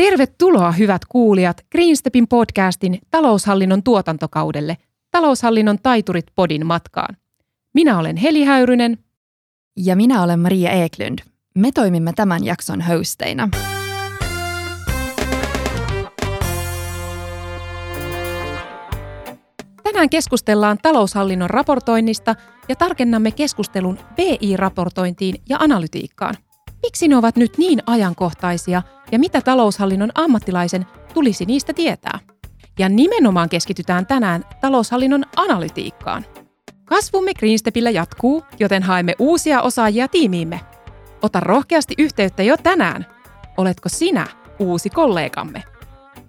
Tervetuloa hyvät kuulijat Greenstepin podcastin taloushallinnon tuotantokaudelle Taloushallinnon taiturit podin matkaan. Minä olen Heli Häyrynen. Ja minä olen Maria Eklund. Me toimimme tämän jakson hosteina. Tänään keskustellaan taloushallinnon raportoinnista ja tarkennamme keskustelun BI-raportointiin ja analytiikkaan. Miksi ne ovat nyt niin ajankohtaisia ja mitä taloushallinnon ammattilaisen tulisi niistä tietää? Ja nimenomaan keskitytään tänään taloushallinnon analytiikkaan. Kasvumme Greenstepillä jatkuu, joten haemme uusia osaajia tiimiimme. Ota rohkeasti yhteyttä jo tänään. Oletko sinä uusi kollegamme?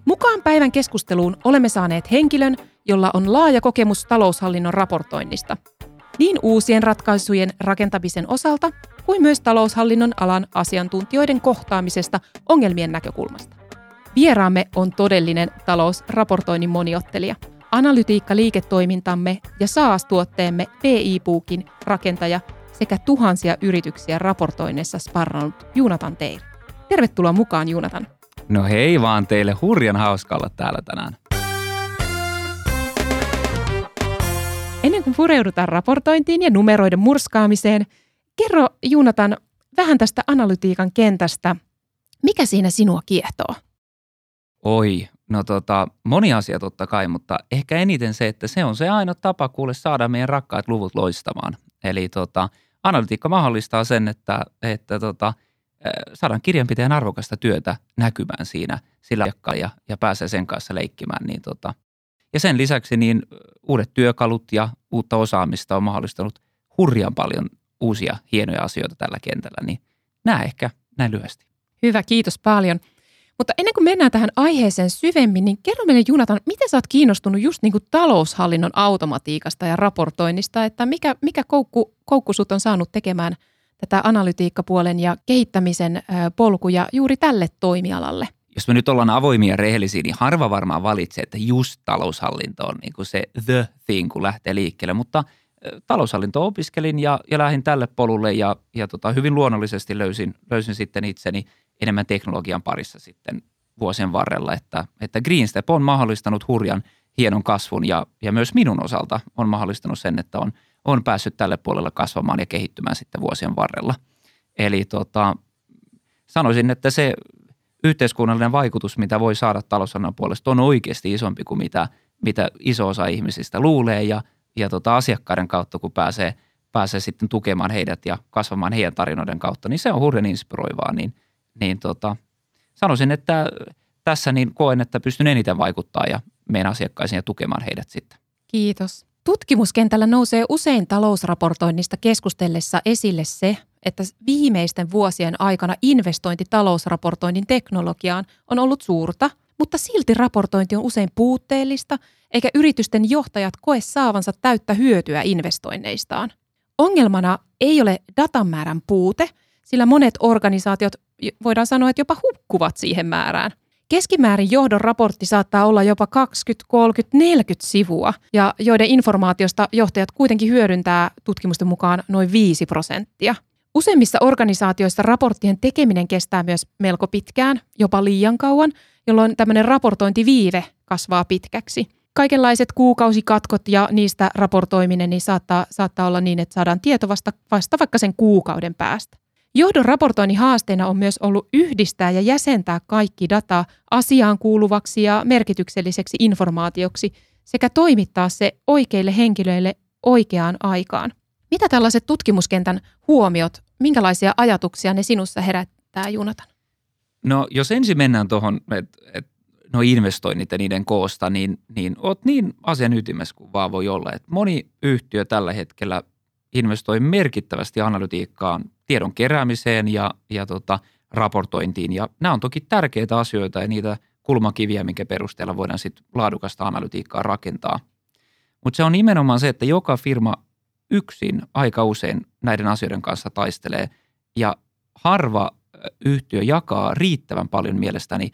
Mukaan päivän keskusteluun olemme saaneet henkilön, jolla on laaja kokemus taloushallinnon raportoinnista. Niin uusien ratkaisujen rakentamisen osalta kuin myös taloushallinnon alan asiantuntijoiden kohtaamisesta ongelmien näkökulmasta. Vieraamme on todellinen talousraportoinnin moniottelija, analytiikka-liiketoimintamme ja SaaS-tuotteemme PI-puukin rakentaja sekä tuhansia yrityksiä raportoinnissa sparrannut Junatan Teir. Tervetuloa mukaan, Junatan. No hei vaan teille, hurjan hauska olla täällä tänään. Ennen kuin pureudutaan raportointiin ja numeroiden murskaamiseen, kerro Junatan vähän tästä analytiikan kentästä. Mikä siinä sinua kiehtoo? Oi, no tota, moni asia totta kai, mutta ehkä eniten se, että se on se ainoa tapa kuule saada meidän rakkaat luvut loistamaan. Eli tota, analytiikka mahdollistaa sen, että, että tota, saadaan kirjanpitäjän arvokasta työtä näkymään siinä sillä ja, ja pääsee sen kanssa leikkimään. Niin tota. Ja sen lisäksi niin uudet työkalut ja uutta osaamista on mahdollistanut hurjan paljon uusia hienoja asioita tällä kentällä. Niin nämä ehkä näin lyhyesti. Hyvä, kiitos paljon. Mutta ennen kuin mennään tähän aiheeseen syvemmin, niin kerro meille Junatan, miten sä oot kiinnostunut just niin kuin taloushallinnon automatiikasta ja raportoinnista, että mikä, mikä koukku, koukku sut on saanut tekemään tätä analytiikkapuolen ja kehittämisen polkuja juuri tälle toimialalle? Jos me nyt ollaan avoimia ja rehellisiä, niin harva varmaan valitsee, että just taloushallinto on niin kuin se the thing, kun lähtee liikkeelle, mutta taloushallinto opiskelin ja, ja lähdin tälle polulle ja, ja tota, hyvin luonnollisesti löysin, löysin sitten itseni – enemmän teknologian parissa sitten vuosien varrella, että, että Greenstep on mahdollistanut hurjan hienon kasvun ja, ja myös minun osalta on mahdollistanut sen, että on, on päässyt tälle puolelle kasvamaan ja kehittymään sitten vuosien varrella. Eli tota, sanoisin, että se yhteiskunnallinen vaikutus, mitä voi saada talousannan puolesta, on oikeasti isompi kuin mitä, mitä iso osa ihmisistä luulee ja, ja tota asiakkaiden kautta, kun pääsee, pääsee sitten tukemaan heidät ja kasvamaan heidän tarinoiden kautta, niin se on hurjan inspiroivaa, niin – niin tota, sanoisin, että tässä niin koen, että pystyn eniten vaikuttaa ja meidän asiakkaisiin ja tukemaan heidät sitten. Kiitos. Tutkimuskentällä nousee usein talousraportoinnista keskustellessa esille se, että viimeisten vuosien aikana investointi talousraportoinnin teknologiaan on ollut suurta, mutta silti raportointi on usein puutteellista, eikä yritysten johtajat koe saavansa täyttä hyötyä investoinneistaan. Ongelmana ei ole datan määrän puute, sillä monet organisaatiot voidaan sanoa, että jopa hukkuvat siihen määrään. Keskimäärin johdon raportti saattaa olla jopa 20, 30, 40 sivua, ja joiden informaatiosta johtajat kuitenkin hyödyntää tutkimusten mukaan noin 5 prosenttia. Useimmissa organisaatioissa raporttien tekeminen kestää myös melko pitkään, jopa liian kauan, jolloin tämmöinen raportointiviive kasvaa pitkäksi. Kaikenlaiset kuukausikatkot ja niistä raportoiminen niin saattaa, saattaa olla niin, että saadaan tieto vasta, vasta vaikka sen kuukauden päästä. Johdon raportoinnin haasteena on myös ollut yhdistää ja jäsentää kaikki data asiaan kuuluvaksi ja merkitykselliseksi informaatioksi sekä toimittaa se oikeille henkilöille oikeaan aikaan. Mitä tällaiset tutkimuskentän huomiot, minkälaisia ajatuksia ne sinussa herättää, Junatan? No jos ensin mennään tuohon, että et, no investoinnit ja niiden koosta, niin, niin oot niin asian ytimessä kuin vaan voi olla. Et moni yhtiö tällä hetkellä investoi merkittävästi analytiikkaan, tiedon keräämiseen ja, ja tota, raportointiin. Ja nämä on toki tärkeitä asioita ja niitä kulmakiviä, minkä perusteella voidaan sitten laadukasta analytiikkaa rakentaa. Mutta se on nimenomaan se, että joka firma yksin aika usein näiden asioiden kanssa taistelee ja harva yhtiö jakaa riittävän paljon mielestäni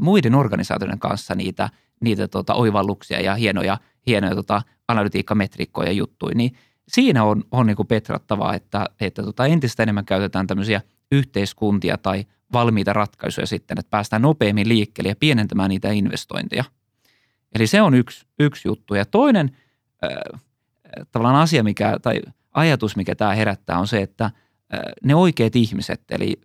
muiden organisaatioiden kanssa niitä, niitä tota, oivalluksia ja hienoja, hienoja tota, analytiikkametrikkoja juttuja, niin – siinä on, on niin petrattavaa, että, että tota entistä enemmän käytetään tämmöisiä yhteiskuntia tai valmiita ratkaisuja sitten, että päästään nopeammin liikkeelle ja pienentämään niitä investointeja. Eli se on yksi, yksi juttu. Ja toinen äh, tavallaan asia, mikä, tai ajatus, mikä tämä herättää, on se, että ne oikeat ihmiset, eli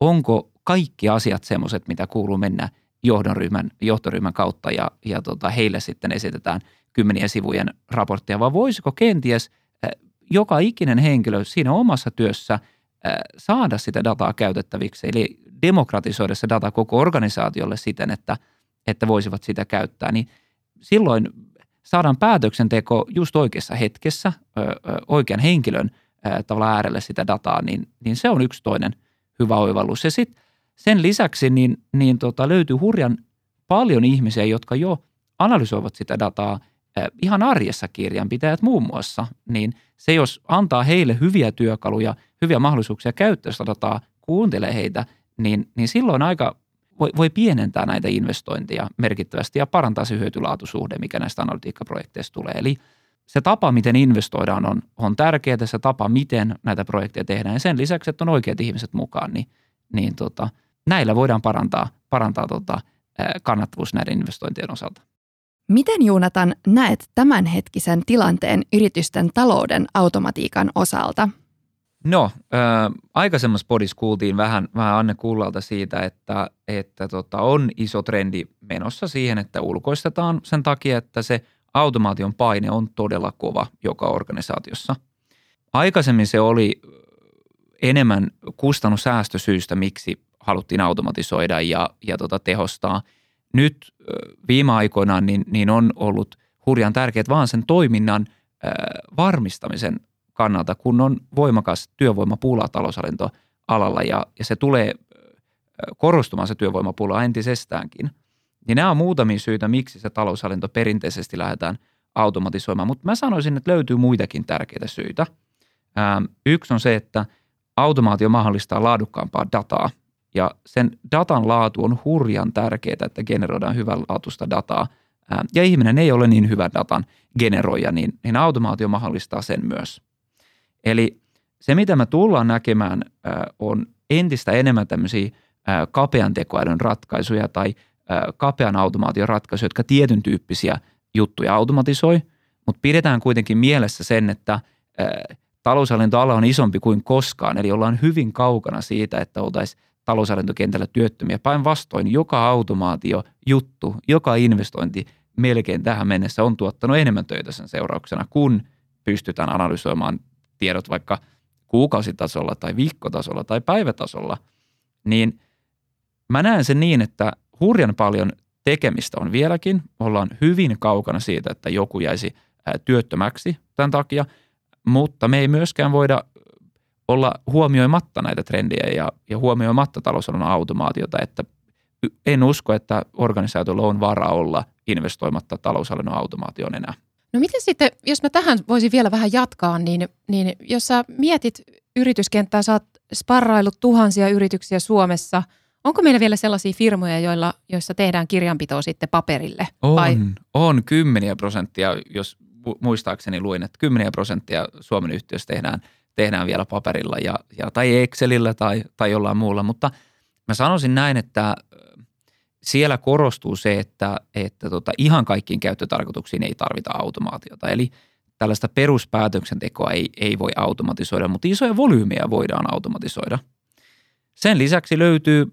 onko kaikki asiat semmoiset, mitä kuuluu mennä johdonryhmän, johtoryhmän kautta ja, ja tota, heille sitten esitetään kymmenien sivujen raporttia, vai voisiko kenties joka ikinen henkilö siinä omassa työssä saada sitä dataa käytettäviksi, eli demokratisoida se data koko organisaatiolle siten, että, että voisivat sitä käyttää, niin silloin saadaan päätöksenteko just oikeassa hetkessä oikean henkilön tavalla äärelle sitä dataa, niin, niin se on yksi toinen hyvä oivallus. Ja sitten sen lisäksi niin, niin tota, löytyy hurjan paljon ihmisiä, jotka jo analysoivat sitä dataa ihan arjessa kirjanpitäjät muun muassa, niin se jos antaa heille hyviä työkaluja, hyviä mahdollisuuksia käyttää sitä dataa, kuuntelee heitä, niin, niin silloin aika voi, voi pienentää näitä investointeja merkittävästi ja parantaa se hyötylaatusuhde, mikä näistä analytiikkaprojekteista tulee. Eli se tapa, miten investoidaan, on, on tärkeää, se tapa, miten näitä projekteja tehdään. Ja sen lisäksi, että on oikeat ihmiset mukaan, niin, niin tota, näillä voidaan parantaa, parantaa tota, kannattavuus näiden investointien osalta. Miten Juunatan näet tämänhetkisen tilanteen yritysten talouden automatiikan osalta? No, äh, aikaisemmassa podissa kuultiin vähän, vähän Anne Kullalta siitä, että, että tota, on iso trendi menossa siihen, että ulkoistetaan sen takia, että se automaation paine on todella kova joka organisaatiossa. Aikaisemmin se oli enemmän kustannussäästösyistä, miksi haluttiin automatisoida ja, ja tota, tehostaa. Nyt viime aikoina niin, niin on ollut hurjan tärkeät vaan sen toiminnan äh, varmistamisen kannalta, kun on voimakas työvoimapula taloushallintoalalla ja, ja se tulee korostumaan se työvoimapula entisestäänkin. Niin nämä on muutamia syitä, miksi se taloushallinto perinteisesti lähdetään automatisoimaan, mutta mä sanoisin, että löytyy muitakin tärkeitä syitä. Ähm, yksi on se, että automaatio mahdollistaa laadukkaampaa dataa ja sen datan laatu on hurjan tärkeää, että generoidaan hyvänlaatuista dataa. Ähm, ja ihminen ei ole niin hyvä datan generoija, niin, niin automaatio mahdollistaa sen myös. Eli se, mitä me tullaan näkemään, on entistä enemmän tämmöisiä kapean tekoälyn ratkaisuja tai kapean automaation ratkaisuja, jotka tietyn tyyppisiä juttuja automatisoi, mutta pidetään kuitenkin mielessä sen, että taloushallintoala on isompi kuin koskaan, eli ollaan hyvin kaukana siitä, että oltaisiin taloushallintokentällä työttömiä. Päinvastoin joka automaatio, juttu, joka investointi melkein tähän mennessä on tuottanut enemmän töitä sen seurauksena, kun pystytään analysoimaan tiedot vaikka kuukausitasolla tai viikkotasolla tai päivätasolla, niin mä näen sen niin, että hurjan paljon tekemistä on vieläkin. Ollaan hyvin kaukana siitä, että joku jäisi työttömäksi tämän takia, mutta me ei myöskään voida olla huomioimatta näitä trendejä ja, ja huomioimatta talousalan automaatiota, että en usko, että organisaatiolla on varaa olla investoimatta taloushallinnon automaatioon enää. No miten sitten, jos mä tähän voisin vielä vähän jatkaa, niin, niin jos sä mietit yrityskenttää, sä oot sparrailut tuhansia yrityksiä Suomessa. Onko meillä vielä sellaisia firmoja, joilla, joissa tehdään kirjanpitoa sitten paperille? On, vai? on kymmeniä prosenttia, jos muistaakseni luin, että kymmeniä prosenttia Suomen yhtiöistä tehdään, tehdään vielä paperilla ja, ja, tai Excelillä tai, tai jollain muulla, mutta mä sanoisin näin, että siellä korostuu se, että, että tota, ihan kaikkiin käyttötarkoituksiin ei tarvita automaatiota. Eli tällaista peruspäätöksentekoa ei, ei voi automatisoida, mutta isoja volyymeja voidaan automatisoida. Sen lisäksi löytyy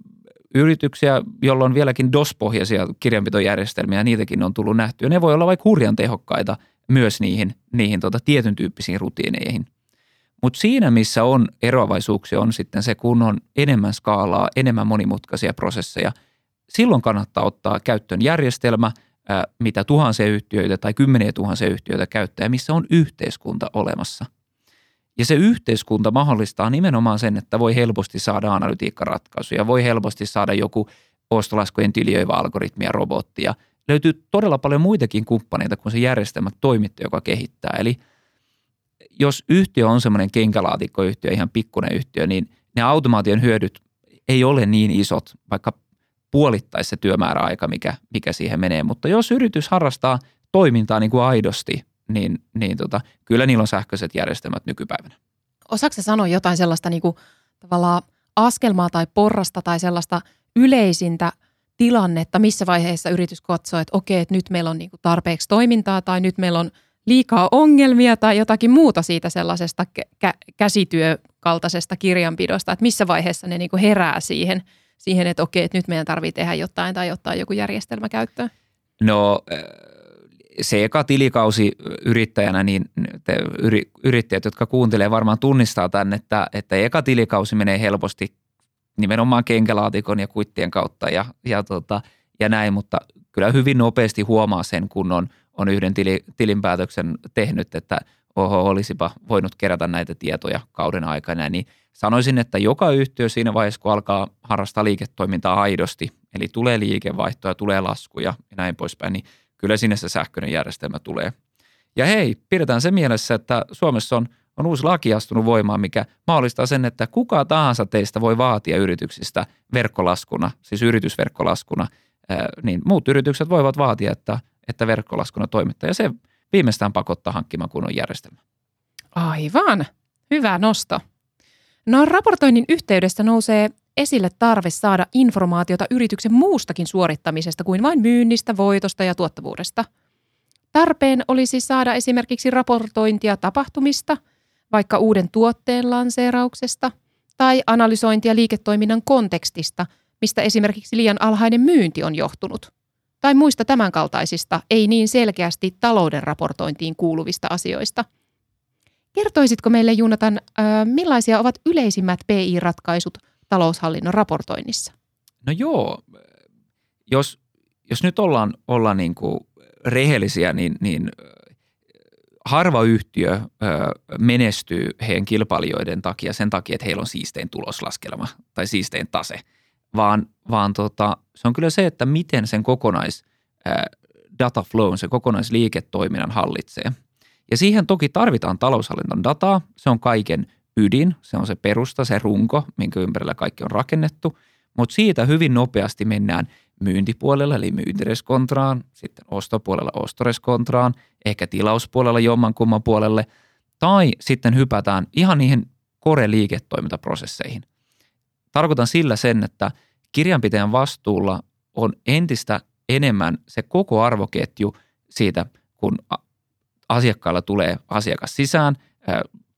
yrityksiä, joilla on vieläkin DOS-pohjaisia kirjanpitojärjestelmiä, niitäkin on tullut nähtyä. Ne voi olla vaikka hurjan tehokkaita myös niihin, niihin tota tietyn tyyppisiin rutiineihin. Mutta siinä, missä on eroavaisuuksia, on sitten se, kun on enemmän skaalaa, enemmän monimutkaisia prosesseja – silloin kannattaa ottaa käyttöön järjestelmä, mitä tuhansia yhtiöitä tai kymmeniä tuhansia yhtiöitä käyttää, missä on yhteiskunta olemassa. Ja se yhteiskunta mahdollistaa nimenomaan sen, että voi helposti saada analytiikkaratkaisuja, voi helposti saada joku ostolaskujen tilioiva algoritmia, robottia. Löytyy todella paljon muitakin kumppaneita kuin se järjestelmä toimittaja, joka kehittää. Eli jos yhtiö on semmoinen kenkälaatikkoyhtiö, ihan pikkuinen yhtiö, niin ne automaation hyödyt ei ole niin isot, vaikka puolittaisi se työmääräaika, mikä, mikä siihen menee. Mutta jos yritys harrastaa toimintaa niin kuin aidosti, niin, niin tota, kyllä niillä on sähköiset järjestelmät nykypäivänä. Osaatko sanoa jotain sellaista niin kuin, tavallaan askelmaa tai porrasta tai sellaista yleisintä tilannetta, missä vaiheessa yritys katsoo, että okei, että nyt meillä on niin tarpeeksi toimintaa tai nyt meillä on liikaa ongelmia tai jotakin muuta siitä sellaisesta kä- käsityökaltaisesta kirjanpidosta, että missä vaiheessa ne niin herää siihen, siihen, että okei, että nyt meidän tarvitsee tehdä jotain tai ottaa joku järjestelmä käyttöön? No se eka tilikausi yrittäjänä, niin te yrittäjät, jotka kuuntelee, varmaan tunnistaa tämän, että, että eka tilikausi menee helposti nimenomaan kenkälaatikon ja kuittien kautta ja, ja, tota, ja näin, mutta kyllä hyvin nopeasti huomaa sen, kun on, on yhden tili, tilinpäätöksen tehnyt, että oho, olisipa voinut kerätä näitä tietoja kauden aikana, niin sanoisin, että joka yhtiö siinä vaiheessa, kun alkaa harrastaa liiketoimintaa aidosti, eli tulee liikevaihtoja, tulee laskuja ja näin poispäin, niin kyllä sinne se sähköinen järjestelmä tulee. Ja hei, pidetään se mielessä, että Suomessa on, on uusi laki astunut voimaan, mikä mahdollistaa sen, että kuka tahansa teistä voi vaatia yrityksistä verkkolaskuna, siis yritysverkkolaskuna, niin muut yritykset voivat vaatia, että, että verkkolaskuna toimittaa. Ja se viimeistään pakottaa hankkimaan kunnon järjestelmä. Aivan. Hyvä nosto. No raportoinnin yhteydessä nousee esille tarve saada informaatiota yrityksen muustakin suorittamisesta kuin vain myynnistä, voitosta ja tuottavuudesta. Tarpeen olisi saada esimerkiksi raportointia tapahtumista, vaikka uuden tuotteen lanseerauksesta, tai analysointia liiketoiminnan kontekstista, mistä esimerkiksi liian alhainen myynti on johtunut, tai muista tämänkaltaisista, ei niin selkeästi talouden raportointiin kuuluvista asioista – Kertoisitko meille, Junatan, millaisia ovat yleisimmät PI-ratkaisut taloushallinnon raportoinnissa? No joo, jos, jos nyt ollaan, ollaan niin kuin rehellisiä, niin, niin harva yhtiö menestyy heidän kilpailijoiden takia sen takia, että heillä on siistein tuloslaskelma tai siistein tase, vaan, vaan tota, se on kyllä se, että miten sen kokonais data flow, se kokonaisliiketoiminnan hallitsee. Ja siihen toki tarvitaan taloushallinnon dataa, se on kaiken ydin, se on se perusta, se runko, minkä ympärillä kaikki on rakennettu, mutta siitä hyvin nopeasti mennään myyntipuolella eli myyntireskontraan, sitten ostopuolella ostoreskontraan, ehkä tilauspuolella jommankumman puolelle, tai sitten hypätään ihan niihin kore-liiketoimintaprosesseihin. Tarkoitan sillä sen, että kirjanpitäjän vastuulla on entistä enemmän se koko arvoketju siitä, kun asiakkailla tulee asiakas sisään,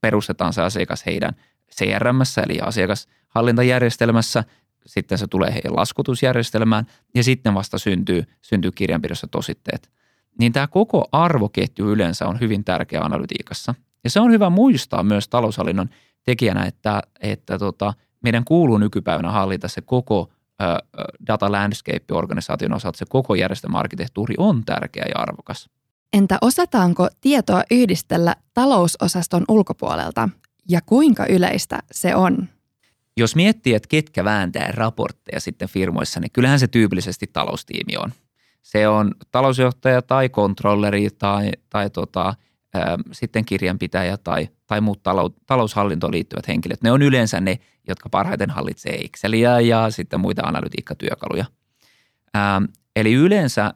perustetaan se asiakas heidän CRM, eli asiakashallintajärjestelmässä, sitten se tulee heidän laskutusjärjestelmään ja sitten vasta syntyy, syntyy kirjanpidossa tositteet. Niin tämä koko arvoketju yleensä on hyvin tärkeä analytiikassa. Ja se on hyvä muistaa myös taloushallinnon tekijänä, että, että tota, meidän kuuluu nykypäivänä hallita se koko data landscape-organisaation osalta, se koko järjestelmäarkkitehtuuri on tärkeä ja arvokas. Entä osataanko tietoa yhdistellä talousosaston ulkopuolelta ja kuinka yleistä se on? Jos miettii, että ketkä vääntää raportteja sitten firmoissa, niin kyllähän se tyypillisesti taloustiimi on. Se on talousjohtaja tai kontrolleri tai, tai tota, ä, sitten kirjanpitäjä tai, tai muut talou, taloushallintoon liittyvät henkilöt. Ne on yleensä ne, jotka parhaiten hallitsee Exceliä ja sitten muita analytiikkatyökaluja. Ä, eli yleensä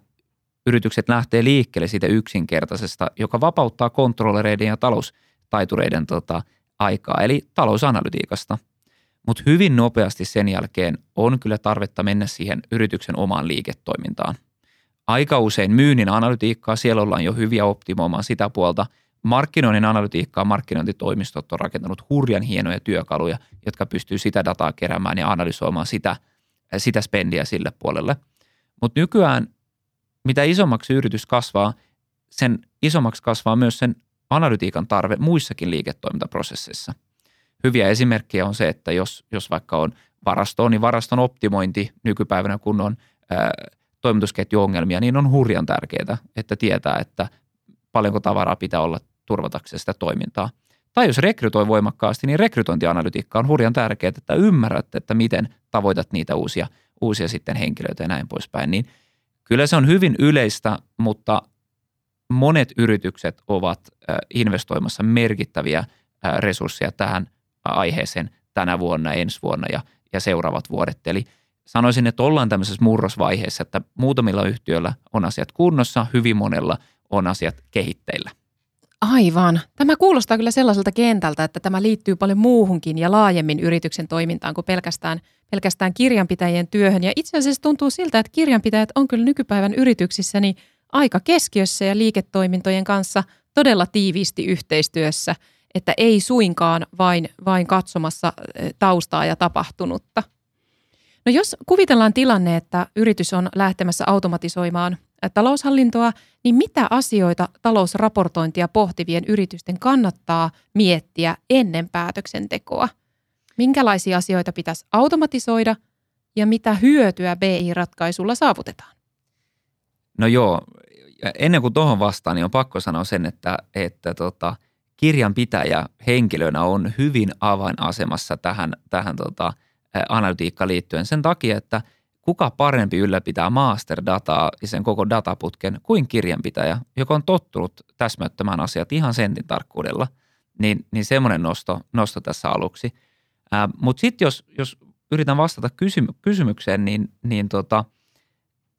yritykset lähtee liikkeelle siitä yksinkertaisesta, joka vapauttaa kontrollereiden ja taloustaitureiden tota, aikaa, eli talousanalytiikasta. Mutta hyvin nopeasti sen jälkeen on kyllä tarvetta mennä siihen yrityksen omaan liiketoimintaan. Aika usein myynnin analytiikkaa, siellä ollaan jo hyviä optimoimaan sitä puolta. Markkinoinnin analytiikkaa markkinointitoimistot on rakentanut hurjan hienoja työkaluja, jotka pystyy sitä dataa keräämään ja analysoimaan sitä, sitä spendiä sille puolelle. Mutta nykyään mitä isommaksi yritys kasvaa, sen isommaksi kasvaa myös sen analytiikan tarve muissakin liiketoimintaprosesseissa. Hyviä esimerkkejä on se, että jos, jos vaikka on varasto, niin varaston optimointi nykypäivänä, kun on ää, toimitusketjuongelmia, niin on hurjan tärkeää, että tietää, että paljonko tavaraa pitää olla turvatakseen sitä toimintaa. Tai jos rekrytoi voimakkaasti, niin rekrytointianalytiikka on hurjan tärkeää, että ymmärrät, että miten tavoitat niitä uusia, uusia sitten henkilöitä ja näin poispäin. Niin – Kyllä se on hyvin yleistä, mutta monet yritykset ovat investoimassa merkittäviä resursseja tähän aiheeseen tänä vuonna, ensi vuonna ja, ja seuraavat vuodet. Eli sanoisin, että ollaan tämmöisessä murrosvaiheessa, että muutamilla yhtiöillä on asiat kunnossa, hyvin monella on asiat kehitteillä. Aivan. Tämä kuulostaa kyllä sellaiselta kentältä, että tämä liittyy paljon muuhunkin ja laajemmin yrityksen toimintaan kuin pelkästään, pelkästään kirjanpitäjien työhön. Ja itse asiassa tuntuu siltä, että kirjanpitäjät on kyllä nykypäivän yrityksissä niin aika keskiössä ja liiketoimintojen kanssa todella tiiviisti yhteistyössä, että ei suinkaan vain, vain katsomassa eh, taustaa ja tapahtunutta. No jos kuvitellaan tilanne, että yritys on lähtemässä automatisoimaan taloushallintoa, niin mitä asioita talousraportointia pohtivien yritysten kannattaa miettiä ennen päätöksentekoa? Minkälaisia asioita pitäisi automatisoida ja mitä hyötyä BI-ratkaisulla saavutetaan? No joo, ennen kuin tuohon vastaan, niin on pakko sanoa sen, että, että tota, kirjanpitäjä henkilönä on hyvin avainasemassa tähän, tähän tota, analytiikkaan liittyen sen takia, että – kuka parempi ylläpitää masterdataa ja sen koko dataputken kuin kirjanpitäjä, joka on tottunut täsmäyttämään asiat ihan sentin tarkkuudella, niin, niin semmoinen nosto, nosto tässä aluksi. Mutta sitten jos, jos yritän vastata kysymy- kysymykseen, niin, niin tota,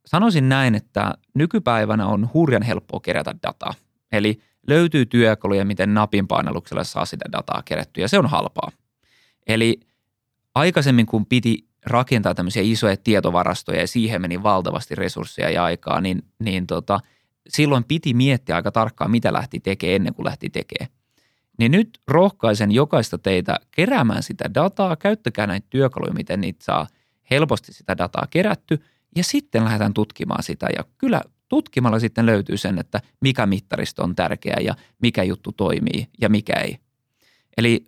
sanoisin näin, että nykypäivänä on hurjan helppoa kerätä dataa. Eli löytyy työkaluja, miten napin painalluksella saa sitä dataa kerättyä, ja se on halpaa. Eli aikaisemmin, kun piti rakentaa tämmöisiä isoja tietovarastoja ja siihen meni valtavasti resursseja ja aikaa, niin, niin tota, silloin piti miettiä aika tarkkaan, mitä lähti tekemään ennen kuin lähti tekemään. Niin nyt rohkaisen jokaista teitä keräämään sitä dataa, käyttäkää näitä työkaluja, miten niitä saa helposti sitä dataa kerätty ja sitten lähdetään tutkimaan sitä ja kyllä tutkimalla sitten löytyy sen, että mikä mittaristo on tärkeä ja mikä juttu toimii ja mikä ei. Eli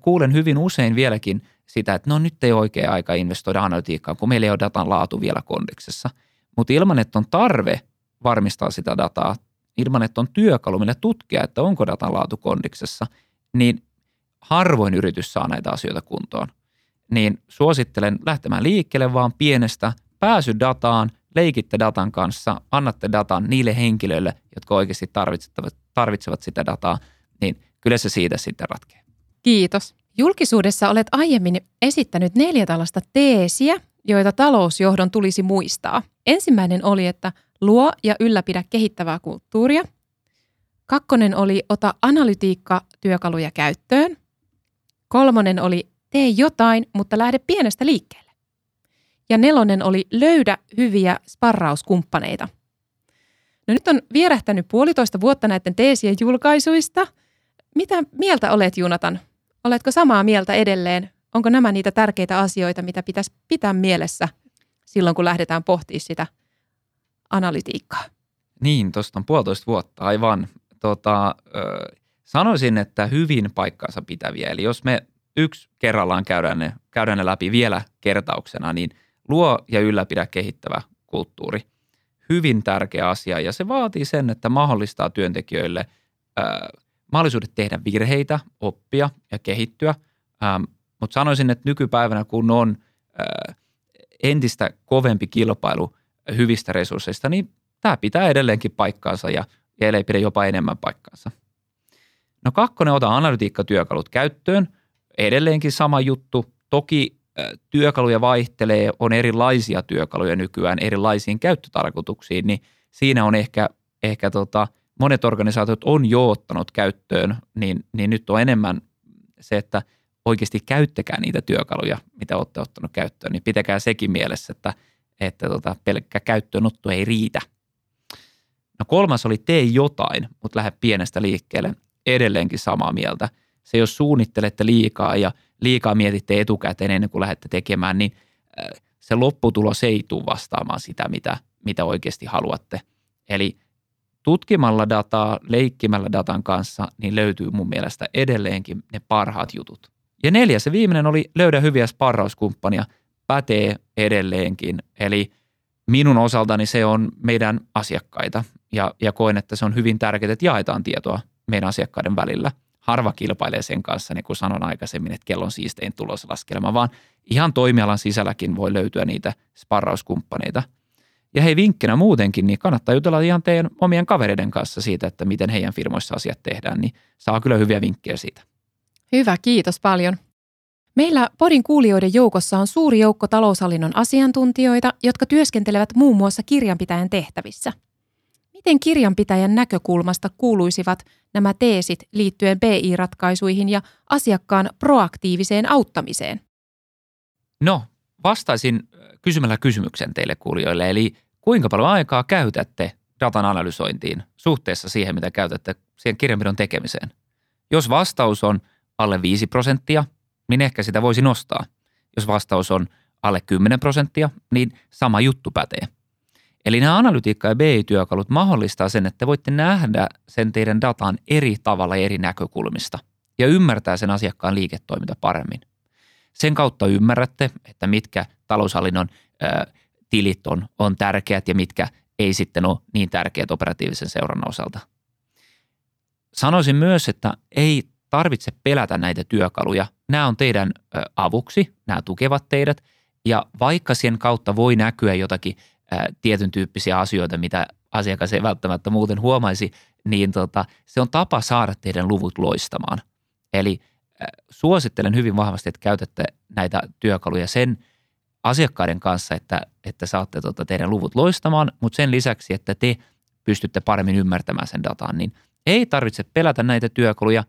kuulen hyvin usein vieläkin – sitä, että no nyt ei ole oikea aika investoida analytiikkaan, kun meillä ei ole datan laatu vielä kondiksessa. Mutta ilman, että on tarve varmistaa sitä dataa, ilman, että on työkalu, millä tutkia, että onko datan laatu kondiksessa, niin harvoin yritys saa näitä asioita kuntoon. Niin suosittelen lähtemään liikkeelle vaan pienestä, pääsy dataan, leikitte datan kanssa, annatte datan niille henkilöille, jotka oikeasti tarvitsevat, tarvitsevat sitä dataa, niin kyllä se siitä sitten ratkee. Kiitos. Julkisuudessa olet aiemmin esittänyt neljä tällaista teesiä, joita talousjohdon tulisi muistaa. Ensimmäinen oli, että luo ja ylläpidä kehittävää kulttuuria. Kakkonen oli ota analytiikka työkaluja käyttöön. Kolmonen oli tee jotain, mutta lähde pienestä liikkeelle. Ja nelonen oli löydä hyviä sparrauskumppaneita. No nyt on vierähtänyt puolitoista vuotta näiden teesien julkaisuista. Mitä mieltä olet, Junatan? Oletko samaa mieltä edelleen? Onko nämä niitä tärkeitä asioita, mitä pitäisi pitää mielessä silloin, kun lähdetään pohtimaan sitä analytiikkaa? Niin, tuosta on puolitoista vuotta, aivan. Tota, ö, sanoisin, että hyvin paikkaansa pitäviä. Eli jos me yksi kerrallaan käydään ne, käydään ne läpi vielä kertauksena, niin luo ja ylläpidä kehittävä kulttuuri. Hyvin tärkeä asia ja se vaatii sen, että mahdollistaa työntekijöille ö, mahdollisuudet tehdä virheitä, oppia ja kehittyä. Ähm, mutta sanoisin, että nykypäivänä kun on äh, entistä kovempi kilpailu hyvistä resursseista, niin tämä pitää edelleenkin paikkaansa ja, ja pidä jopa enemmän paikkaansa. No kakkonen, ota analytiikkatyökalut käyttöön. Edelleenkin sama juttu. Toki äh, työkaluja vaihtelee, on erilaisia työkaluja nykyään erilaisiin käyttötarkoituksiin, niin siinä on ehkä, ehkä tota, monet organisaatiot on jo ottanut käyttöön, niin, niin nyt on enemmän se, että oikeasti käyttäkää niitä työkaluja, mitä olette ottanut käyttöön, niin pitäkää sekin mielessä, että, että tota, pelkkä käyttöönotto ei riitä. No kolmas oli tee jotain, mutta lähde pienestä liikkeelle. Edelleenkin samaa mieltä. Se jos suunnittelette liikaa ja liikaa mietitte etukäteen ennen kuin lähdette tekemään, niin se lopputulos ei tule vastaamaan sitä, mitä, mitä oikeasti haluatte. Eli tutkimalla dataa, leikkimällä datan kanssa, niin löytyy mun mielestä edelleenkin ne parhaat jutut. Ja neljäs ja viimeinen oli löydä hyviä sparrauskumppania, pätee edelleenkin. Eli minun osaltani se on meidän asiakkaita ja, ja koen, että se on hyvin tärkeää, että jaetaan tietoa meidän asiakkaiden välillä. Harva kilpailee sen kanssa, niin kuin sanon aikaisemmin, että kellon siistein tuloslaskelma, vaan ihan toimialan sisälläkin voi löytyä niitä sparrauskumppaneita – ja hei vinkkinä muutenkin, niin kannattaa jutella ihan teidän omien kavereiden kanssa siitä, että miten heidän firmoissa asiat tehdään, niin saa kyllä hyviä vinkkejä siitä. Hyvä, kiitos paljon. Meillä Podin kuulijoiden joukossa on suuri joukko taloushallinnon asiantuntijoita, jotka työskentelevät muun muassa kirjanpitäjän tehtävissä. miten kirjanpitäjän näkökulmasta kuuluisivat nämä teesit liittyen BI-ratkaisuihin ja asiakkaan proaktiiviseen auttamiseen? No, vastaisin kysymällä kysymyksen teille kuulijoille, eli kuinka paljon aikaa käytätte datan analysointiin suhteessa siihen, mitä käytätte siihen kirjanpidon tekemiseen? Jos vastaus on alle 5 prosenttia, niin ehkä sitä voisi nostaa. Jos vastaus on alle 10 prosenttia, niin sama juttu pätee. Eli nämä analytiikka- ja BI-työkalut mahdollistaa sen, että te voitte nähdä sen teidän datan eri tavalla eri näkökulmista ja ymmärtää sen asiakkaan liiketoiminta paremmin. Sen kautta ymmärrätte, että mitkä taloushallinnon ö, tilit on, on tärkeät ja mitkä ei sitten ole niin tärkeät operatiivisen seurannan osalta. Sanoisin myös, että ei tarvitse pelätä näitä työkaluja. Nämä on teidän avuksi, nämä tukevat teidät ja vaikka sen kautta voi näkyä jotakin tietyn tyyppisiä asioita, mitä asiakas ei välttämättä muuten huomaisi, niin tota, se on tapa saada teidän luvut loistamaan. Eli suosittelen hyvin vahvasti, että käytätte näitä työkaluja sen asiakkaiden kanssa, että, että saatte tota teidän luvut loistamaan, mutta sen lisäksi, että te pystytte paremmin ymmärtämään sen datan, niin ei tarvitse pelätä näitä työkaluja.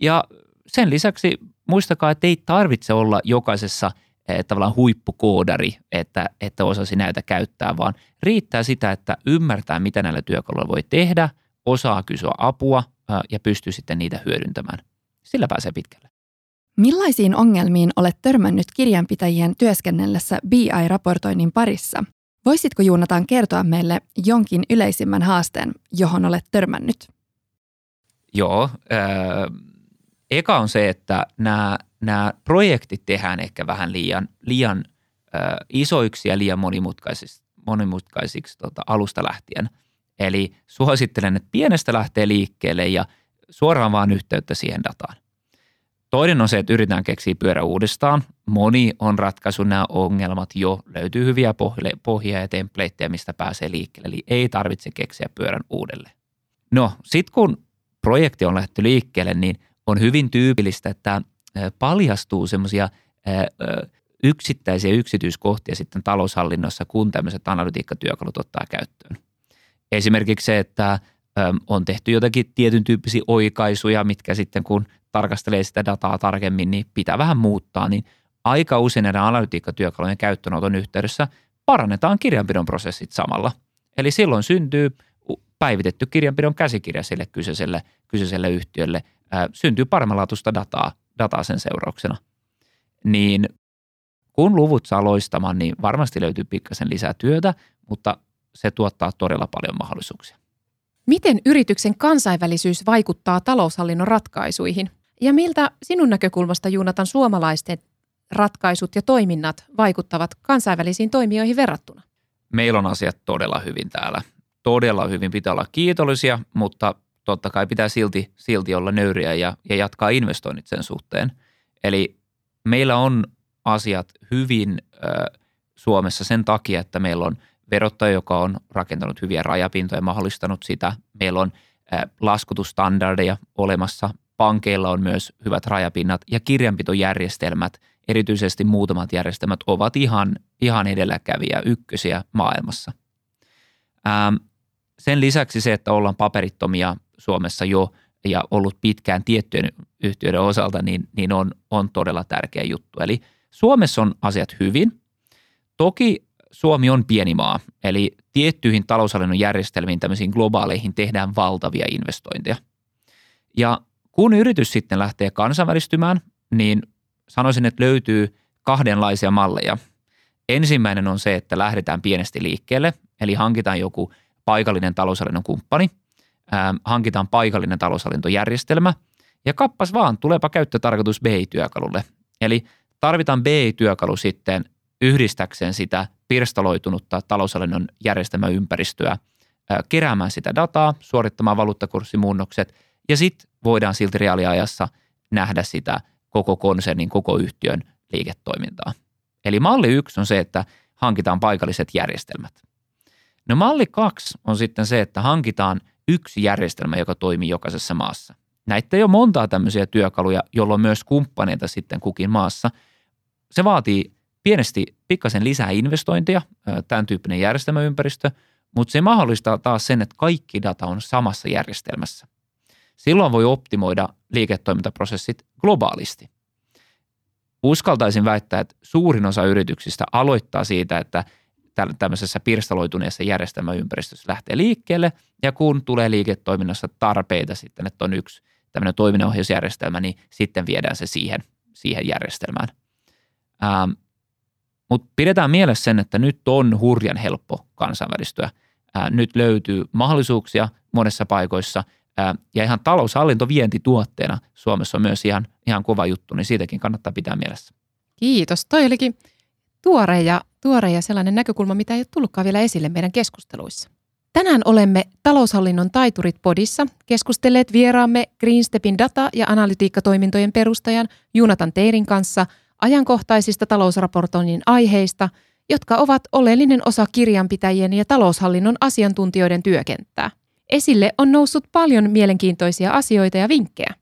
Ja sen lisäksi muistakaa, että ei tarvitse olla jokaisessa – Eh, tavallaan huippukoodari, että, että osasi näitä käyttää, vaan riittää sitä, että ymmärtää, mitä näillä työkaluilla voi tehdä, osaa kysyä apua ja pystyy sitten niitä hyödyntämään. Sillä pääsee pitkälle. Millaisiin ongelmiin olet törmännyt kirjanpitäjien työskennellessä BI-raportoinnin parissa? Voisitko Juunataan kertoa meille jonkin yleisimmän haasteen, johon olet törmännyt? Joo. Eka on se, että nämä nämä projektit tehdään ehkä vähän liian, liian isoiksi ja liian monimutkaisiksi, monimutkaisiksi tota, alusta lähtien. Eli suosittelen, että pienestä lähtee liikkeelle ja suoraan vaan yhteyttä siihen dataan. Toinen on se, että yritetään keksiä pyörä uudestaan. Moni on ratkaisu nämä ongelmat jo. Löytyy hyviä pohjia ja templateja, mistä pääsee liikkeelle. Eli ei tarvitse keksiä pyörän uudelleen. No, sitten kun projekti on lähdetty liikkeelle, niin on hyvin tyypillistä, että paljastuu semmoisia yksittäisiä yksityiskohtia sitten taloushallinnossa, kun tämmöiset analytiikkatyökalut ottaa käyttöön. Esimerkiksi se, että on tehty jotakin tietyn tyyppisiä oikaisuja, mitkä sitten kun tarkastelee sitä dataa tarkemmin, niin pitää vähän muuttaa, niin aika usein näiden analytiikkatyökalujen käyttöönoton yhteydessä parannetaan kirjanpidon prosessit samalla. Eli silloin syntyy päivitetty kirjanpidon käsikirja sille kyseiselle, kyseiselle yhtiölle, syntyy paremmanlaatuista dataa dataa sen seurauksena. Niin kun luvut saa loistamaan, niin varmasti löytyy pikkasen lisää työtä, mutta se tuottaa todella paljon mahdollisuuksia. Miten yrityksen kansainvälisyys vaikuttaa taloushallinnon ratkaisuihin? Ja miltä sinun näkökulmasta, Juunatan, suomalaisten ratkaisut ja toiminnat vaikuttavat kansainvälisiin toimijoihin verrattuna? Meillä on asiat todella hyvin täällä. Todella hyvin pitää olla kiitollisia, mutta totta kai pitää silti, silti olla nöyriä ja, ja jatkaa investoinnit sen suhteen. Eli meillä on asiat hyvin ö, Suomessa sen takia, että meillä on verottaja, joka on rakentanut hyviä rajapintoja ja mahdollistanut sitä. Meillä on ö, laskutusstandardeja olemassa. Pankeilla on myös hyvät rajapinnat ja kirjanpitojärjestelmät, erityisesti muutamat järjestelmät, ovat ihan, ihan edelläkäviä ykkösiä maailmassa. Ähm, sen lisäksi se, että ollaan paperittomia Suomessa jo ja ollut pitkään tiettyjen yhtiöiden osalta, niin, niin on, on todella tärkeä juttu. Eli Suomessa on asiat hyvin. Toki Suomi on pieni maa, eli tiettyihin taloushallinnon järjestelmiin, tämmöisiin globaaleihin tehdään valtavia investointeja. Ja kun yritys sitten lähtee kansainvälistymään, niin sanoisin, että löytyy kahdenlaisia malleja. Ensimmäinen on se, että lähdetään pienesti liikkeelle, eli hankitaan joku paikallinen taloushallinnon kumppani – ää, hankitaan paikallinen taloushallintojärjestelmä ja kappas vaan, tuleepa käyttötarkoitus BI-työkalulle. Eli tarvitaan BI-työkalu sitten yhdistäkseen sitä pirstaloitunutta taloushallinnon järjestelmäympäristöä, ää, keräämään sitä dataa, suorittamaan valuuttakurssimuunnokset ja sitten voidaan silti reaaliajassa nähdä sitä koko konsernin, koko yhtiön liiketoimintaa. Eli malli yksi on se, että hankitaan paikalliset järjestelmät. No malli kaksi on sitten se, että hankitaan – yksi järjestelmä, joka toimii jokaisessa maassa. Näitä ei ole montaa tämmöisiä työkaluja, jolla on myös kumppaneita sitten kukin maassa. Se vaatii pienesti pikkasen lisää investointeja, tämän tyyppinen järjestelmäympäristö, mutta se mahdollistaa taas sen, että kaikki data on samassa järjestelmässä. Silloin voi optimoida liiketoimintaprosessit globaalisti. Uskaltaisin väittää, että suurin osa yrityksistä aloittaa siitä, että tämmöisessä pirstaloituneessa järjestelmäympäristössä lähtee liikkeelle, ja kun tulee liiketoiminnassa tarpeita sitten, että on yksi tämmöinen toiminnanohjausjärjestelmä, niin sitten viedään se siihen, siihen järjestelmään. Ähm, Mutta pidetään mielessä sen, että nyt on hurjan helppo kansainvälistyä. Nyt löytyy mahdollisuuksia monessa paikoissa, ja ihan taloushallinto vientituotteena Suomessa on myös ihan, ihan kova juttu, niin siitäkin kannattaa pitää mielessä. Kiitos. Toi olikin tuore ja, tuore ja sellainen näkökulma, mitä ei ole tullutkaan vielä esille meidän keskusteluissa. Tänään olemme taloushallinnon taiturit podissa keskustelleet vieraamme Greenstepin data- ja analytiikkatoimintojen perustajan Junatan Teirin kanssa ajankohtaisista talousraportoinnin aiheista, jotka ovat oleellinen osa kirjanpitäjien ja taloushallinnon asiantuntijoiden työkenttää. Esille on noussut paljon mielenkiintoisia asioita ja vinkkejä.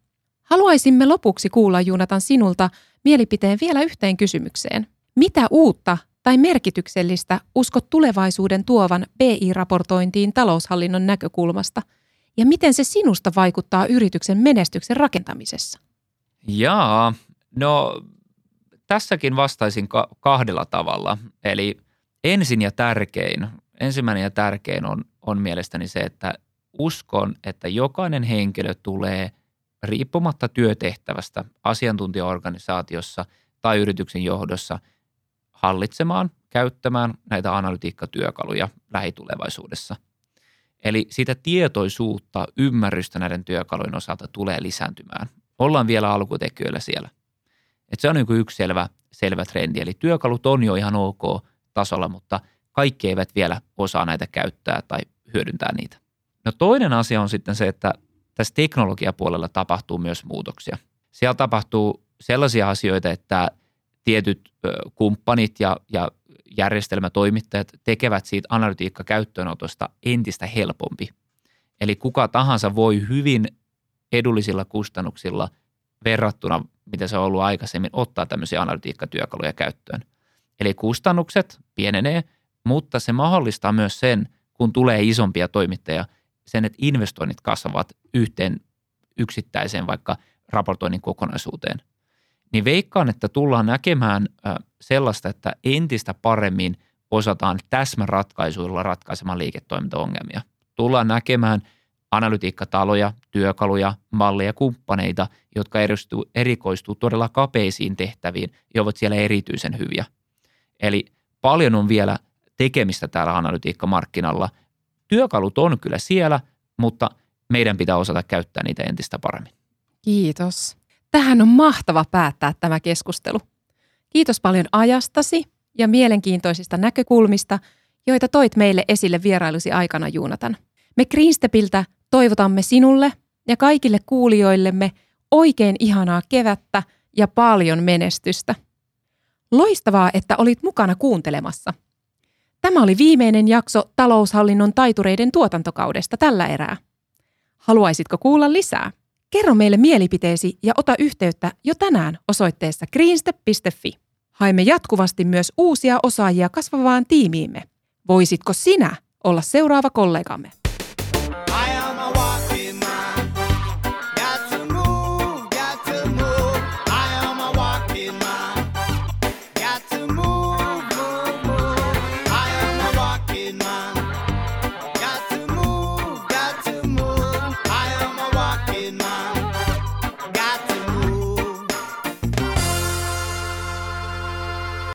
Haluaisimme lopuksi kuulla Junatan sinulta mielipiteen vielä yhteen kysymykseen. Mitä uutta tai merkityksellistä uskot tulevaisuuden tuovan BI-raportointiin taloushallinnon näkökulmasta? Ja miten se sinusta vaikuttaa yrityksen menestyksen rakentamisessa? Jaa, no tässäkin vastaisin kahdella tavalla. Eli ensin ja tärkein, ensimmäinen ja tärkein on, on mielestäni se, että uskon, että jokainen henkilö tulee riippumatta työtehtävästä asiantuntijaorganisaatiossa tai yrityksen johdossa – hallitsemaan, käyttämään näitä analytiikkatyökaluja lähitulevaisuudessa. Eli sitä tietoisuutta, ymmärrystä näiden työkalujen osalta tulee lisääntymään. Ollaan vielä alkutekijöillä siellä. Et se on niin yksi selvä, selvä trendi. Eli työkalut on jo ihan ok tasolla, mutta kaikki eivät vielä osaa näitä käyttää tai hyödyntää niitä. No toinen asia on sitten se, että tässä teknologiapuolella tapahtuu myös muutoksia. Siellä tapahtuu sellaisia asioita, että tietyt kumppanit ja, ja järjestelmätoimittajat tekevät siitä analytiikka-käyttöönotosta entistä helpompi. Eli kuka tahansa voi hyvin edullisilla kustannuksilla verrattuna, mitä se on ollut aikaisemmin, ottaa tämmöisiä analytiikkatyökaluja käyttöön. Eli kustannukset pienenee, mutta se mahdollistaa myös sen, kun tulee isompia toimittajia, sen, että investoinnit kasvavat yhteen yksittäiseen vaikka raportoinnin kokonaisuuteen niin veikkaan, että tullaan näkemään sellaista, että entistä paremmin osataan täsmäratkaisuilla ratkaisemaan liiketoimintaongelmia. Tullaan näkemään analytiikkataloja, työkaluja, malleja, kumppaneita, jotka erikoistuu todella kapeisiin tehtäviin ja ovat siellä erityisen hyviä. Eli paljon on vielä tekemistä täällä analytiikkamarkkinalla. Työkalut on kyllä siellä, mutta meidän pitää osata käyttää niitä entistä paremmin. Kiitos. Tähän on mahtava päättää tämä keskustelu. Kiitos paljon ajastasi ja mielenkiintoisista näkökulmista, joita toit meille esille vierailusi aikana, Juunatan. Me Greenstepiltä toivotamme sinulle ja kaikille kuulijoillemme oikein ihanaa kevättä ja paljon menestystä. Loistavaa, että olit mukana kuuntelemassa. Tämä oli viimeinen jakso taloushallinnon taitureiden tuotantokaudesta tällä erää. Haluaisitko kuulla lisää? Kerro meille mielipiteesi ja ota yhteyttä jo tänään osoitteessa greenstep.fi. Haemme jatkuvasti myös uusia osaajia kasvavaan tiimiimme. Voisitko sinä olla seuraava kollegamme?